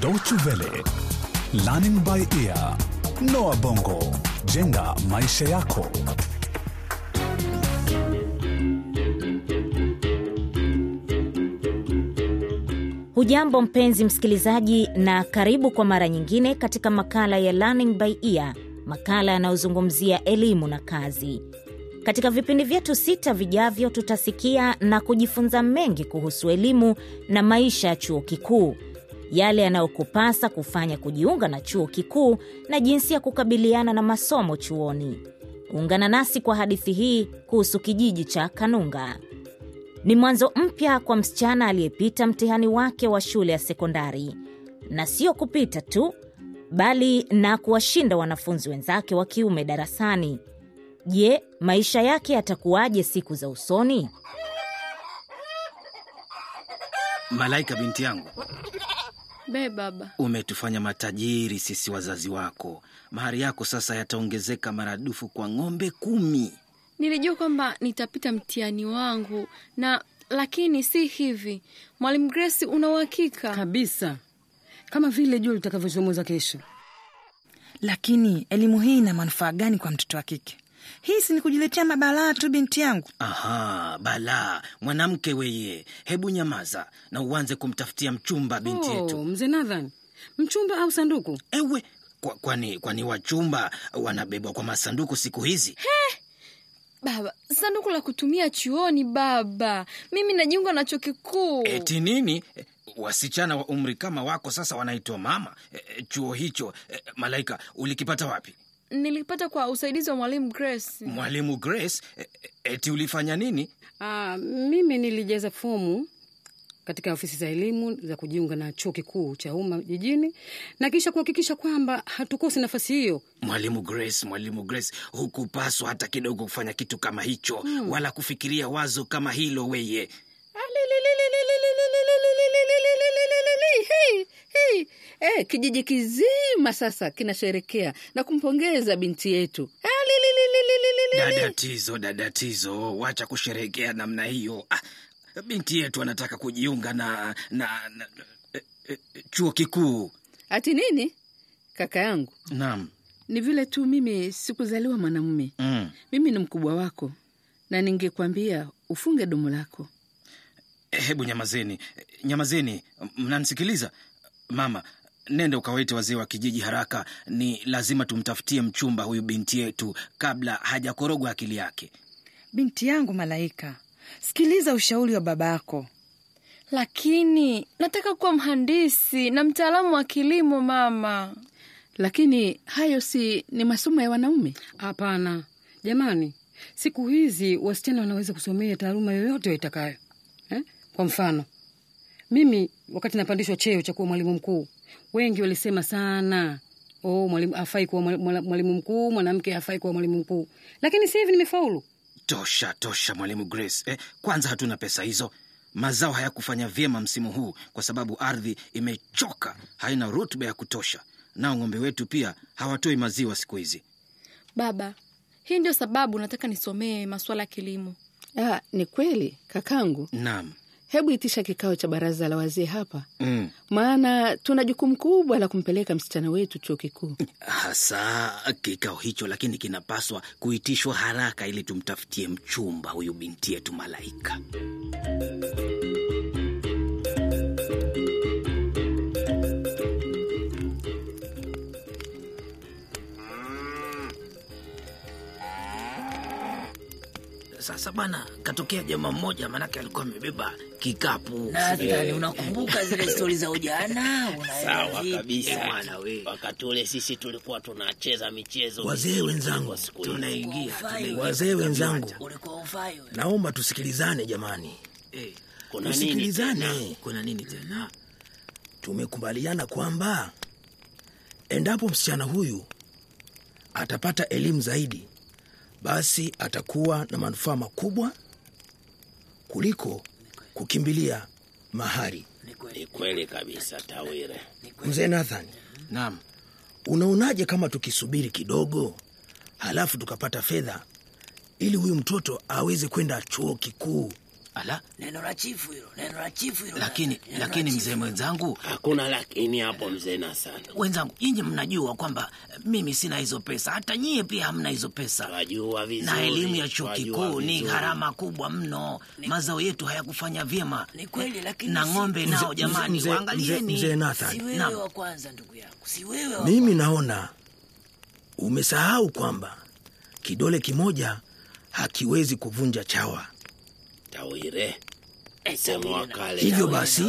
Deutsche Welle, Learning by Ear, Noah Bongo, jenga maisha yako. Hujambo mpenzi msikilizaji, na karibu kwa mara nyingine katika makala ya Learning by Ear, makala yanayozungumzia elimu na kazi. Katika vipindi vyetu sita vijavyo, tutasikia na kujifunza mengi kuhusu elimu na maisha ya chuo kikuu, yale yanayokupasa kufanya kujiunga na chuo kikuu na jinsi ya kukabiliana na masomo chuoni. Ungana nasi kwa hadithi hii kuhusu kijiji cha Kanunga. Ni mwanzo mpya kwa msichana aliyepita mtihani wake wa shule ya sekondari, na sio kupita tu, bali na kuwashinda wanafunzi wenzake wa kiume darasani. Je, maisha yake yatakuwaje siku za usoni? Malaika binti yangu, Be baba, umetufanya matajiri sisi wazazi wako. Mahari yako sasa yataongezeka maradufu kwa ng'ombe kumi. nilijua kwamba nitapita mtihani wangu na lakini si hivi. Mwalimu Grace, una uhakika? kabisa kama vile jua litakavyochomoza kesho. Lakini elimu hii ina manufaa gani kwa mtoto wa kike? Hii si ni kujiletea mabalaa tu, binti yangu. Aha, balaa mwanamke weye, hebu nyamaza na uanze kumtafutia mchumba binti yetu. Oh, mzee Nathan, mchumba au sanduku? Ewe, kwa- kwani kwani wachumba wanabebwa kwa masanduku siku hizi? Baba, sanduku la kutumia chuoni baba. Mimi najiunga na chuo kikuu. Eti nini? Eh, Wasichana wa umri kama wako sasa wanaitwa mama. E, Chuo hicho e, Malaika, ulikipata wapi? Nilipata kwa usaidizi wa mwalimu Grace. Mwalimu Grace, eh, eti ulifanya nini? Aa, mimi nilijaza fomu katika ofisi za elimu za kujiunga na chuo kikuu cha umma jijini na kisha kuhakikisha kwamba hatukosi nafasi hiyo. Mwalimu Grace, mwalimu Grace, hukupaswa hata kidogo kufanya kitu kama hicho wala kufikiria wazo kama hilo weye eh, kijiji kizima sasa kinasherekea na kumpongeza binti yetu. Eh, dadatizo, dadatizo, wacha kusherekea namna hiyo. Ah, binti yetu anataka kujiunga na, na, na eh, eh, chuo kikuu. Ati nini kaka yangu? Naam, ni vile tu mimi sikuzaliwa mwanamume mm. Mimi ni mkubwa wako na ningekwambia ufunge dumu lako. Hebu nyamazeni, nyamazeni, mnanisikiliza? Mama, nenda ukawaite wazee wa kijiji haraka. Ni lazima tumtafutie mchumba huyu binti yetu kabla hajakorogwa akili yake. Binti yangu Malaika, sikiliza ushauri wa baba yako. Lakini nataka kuwa mhandisi na mtaalamu wa kilimo mama. Lakini hayo si ni masomo ya wanaume? Hapana jamani, siku hizi wasichana wanaweza kusomea taaluma yoyote waitakayo eh? Kwa mfano mimi, wakati napandishwa cheo cha kuwa mwalimu mkuu, wengi walisema sana oh, mwalimu afai kuwa mwalimu mkuu, mwanamke hafai kuwa mwalimu mkuu, lakini si hivi nimefaulu. Tosha, tosha, mwalimu Grace. Eh, kwanza hatuna pesa hizo. Mazao hayakufanya vyema msimu huu kwa sababu ardhi imechoka, haina rutuba ya kutosha, nao ng'ombe wetu pia hawatoi maziwa siku hizi. Baba, hii ndio sababu nataka nisomee masuala ya kilimo. Ah, ni kweli kakangu. Naam. Hebu itisha kikao cha baraza la wazee hapa, Mm. maana tuna jukumu kubwa la kumpeleka msichana wetu chuo kikuu. hasa kikao hicho, lakini kinapaswa kuitishwa haraka ili tumtafutie mchumba huyu binti yetu Malaika. Sasa bana, katokea jamaa mmoja, maanake alikuwa amebeba kikapu. Nadhani unakumbuka zile stori za ujana. Sawa kabisa. bwana we. Wakati ule sisi tulikuwa tunacheza michezo Wazee wenzangu. Tunaingia, Wazee wenzangu, ulikuwa ufai. Naomba tusikilizane jamani, Eh, kuna nini Tusikilizane. kuna nini tena? Tumekubaliana kwamba endapo msichana huyu atapata elimu zaidi, basi atakuwa na manufaa makubwa kuliko kukimbilia mahari. Ni kweli kabisa Tawire. Mzee Nathan, Naam. unaonaje kama tukisubiri kidogo, halafu tukapata fedha ili huyu mtoto aweze kwenda chuo kikuu ala? Neno la chifu hilo, neno la chifu hilo. lakini Neno lakini mzee mwenzangu kuna lakini hapo mzee Nasani. wenzangu nyinyi mnajua kwamba mimi sina hizo pesa. Hata nyie pia hamna hizo pesa. Twajua vizuri. na elimu ya chuo kikuu ni gharama kubwa mno. Mazao yetu hayakufanya vyema. Ni kweli, lakini na ng'ombe nao jamani waangalieni. mzee Nathan. Si wewe wa kwanza ndugu yangu, si wewe wa Mimi naona umesahau kwamba kidole kimoja hakiwezi kuvunja chawa. Tawire. Msemo wa kale. Hivyo basi?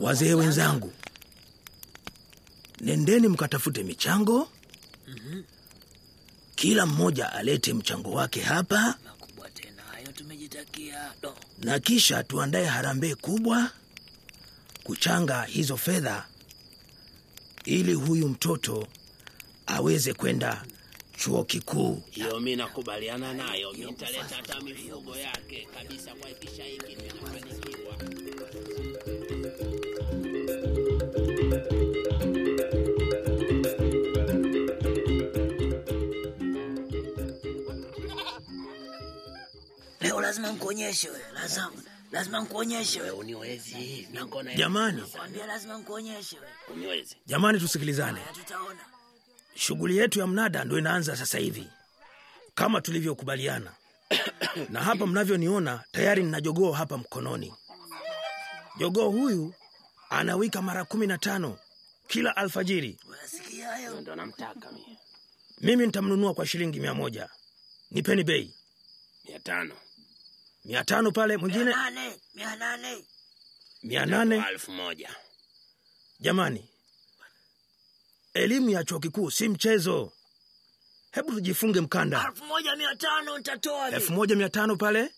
Wazee wenzangu, nendeni mkatafute michango. Kila mmoja alete mchango wake hapa, Makubwa tena hayo tumejitakia. Do. na kisha tuandae harambee kubwa kuchanga hizo fedha ili huyu mtoto aweze kwenda chuo kikuu. Hiyo mi nakubaliana nayo. Mi nitaleta hata mifugo yake kabisa kuhakikisha hiki kinafanikiwa. Leo lazima nikuonyeshe wewe, lazima lazima nikuonyeshe wewe. Uniwezi. Niko Jamani, Kwambia lazima nkuonyeshe wewe. uniwezi. jamani, tusikilizane. Tutaona. Shughuli yetu ya mnada ndo inaanza sasa hivi kama tulivyokubaliana, na hapa mnavyoniona tayari nina jogoo hapa mkononi. Jogoo huyu anawika mara kumi na tano kila alfajiri. Unasikia hayo? Ndo namtaka mie. Mimi nitamnunua kwa shilingi mia moja. Nipeni bei Mia tano. mia tano pale, mwingine mia nane. mia nane. Elfu moja. Jamani, elimu ya chuo kikuu si mchezo. Hebu tujifunge mkanda. Elfu moja mia tano nitatoa. elfu moja mia tano pale,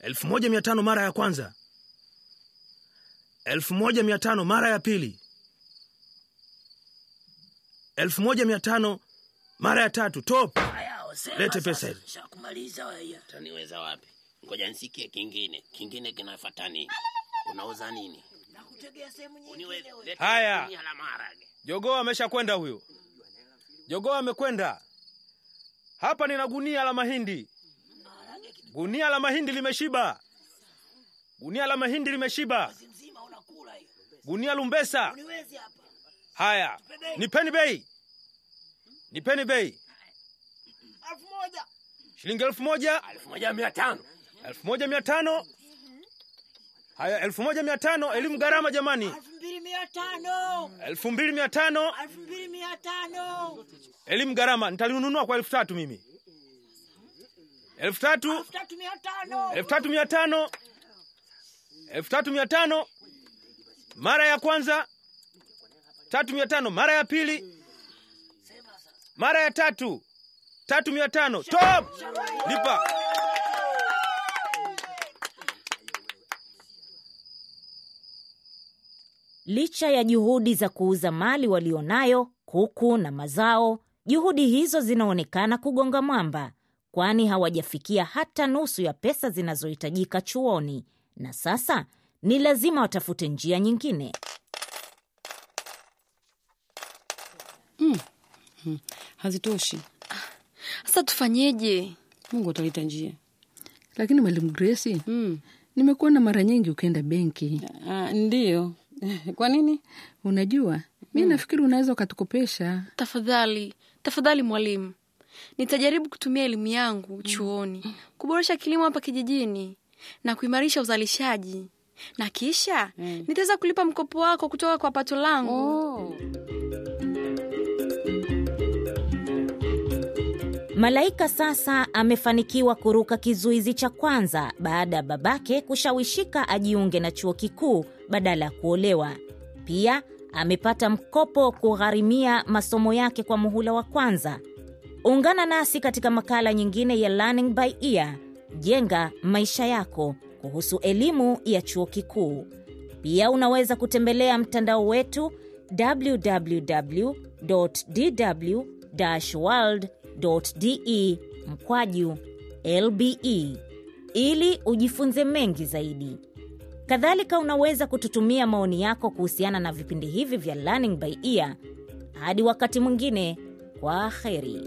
elfu moja mia tano mara ya kwanza, elfu moja mia tano mara ya pili, elfu moja mia tano mara ya tatu. Top, sema lete pesa hizo. Shakumaliza wewe. Taniweza wapi? Ngoja nisikie kingine. Kingine kinafata nini? Unauza nini? Haya. Jogoo ameshakwenda huyo, jogoo amekwenda. Hapa nina gunia la mahindi, gunia la mahindi limeshiba, gunia la mahindi limeshiba, Mzima unakula hiyo. gunia lumbesa. Haya, nipeni bei, nipeni bei, shilingi elfu moja. Elfu moja mia tano. elfu moja mia tano haya elfu moja mia tano elimu gharama jamani. Elfu mbili mia tano. elimu gharama nitalinunua kwa elfu tatu mimi. Elfu tatu. Elfu tatu mia tano. elfu tatu mia tano. Elfu tatu mia tano. Mara ya kwanza. Tatu mia tano. Mara ya pili. Mara ya tatu. Tatu mia tano. Top! Lipa Licha ya juhudi za kuuza mali walionayo, kuku na mazao, juhudi hizo zinaonekana kugonga mwamba, kwani hawajafikia hata nusu ya pesa zinazohitajika chuoni, na sasa ni lazima watafute njia nyingine. hazitoshi. Sasa tufanyeje? Mungu ataleta njia. Lakini mwalimu Grace, Mm. nimekuona mara nyingi ukienda benki. Ah, ndiyo. Kwa nini? Unajua, mi nafikiri unaweza ukatukopesha. Tafadhali, tafadhali mwalimu, nitajaribu kutumia elimu yangu chuoni kuboresha kilimo hapa kijijini na kuimarisha uzalishaji, na kisha nitaweza kulipa mkopo wako kutoka kwa pato langu. Oh. Malaika sasa amefanikiwa kuruka kizuizi cha kwanza baada ya babake kushawishika ajiunge na chuo kikuu badala ya kuolewa. Pia amepata mkopo kugharimia masomo yake kwa muhula wa kwanza. Ungana nasi katika makala nyingine ya Learning by Ear, jenga maisha yako, kuhusu elimu ya chuo kikuu. Pia unaweza kutembelea mtandao wetu www.dw-world.de mkwaju lbe ili ujifunze mengi zaidi. Kadhalika, unaweza kututumia maoni yako kuhusiana na vipindi hivi vya Learning by Ear. Hadi wakati mwingine, kwa heri.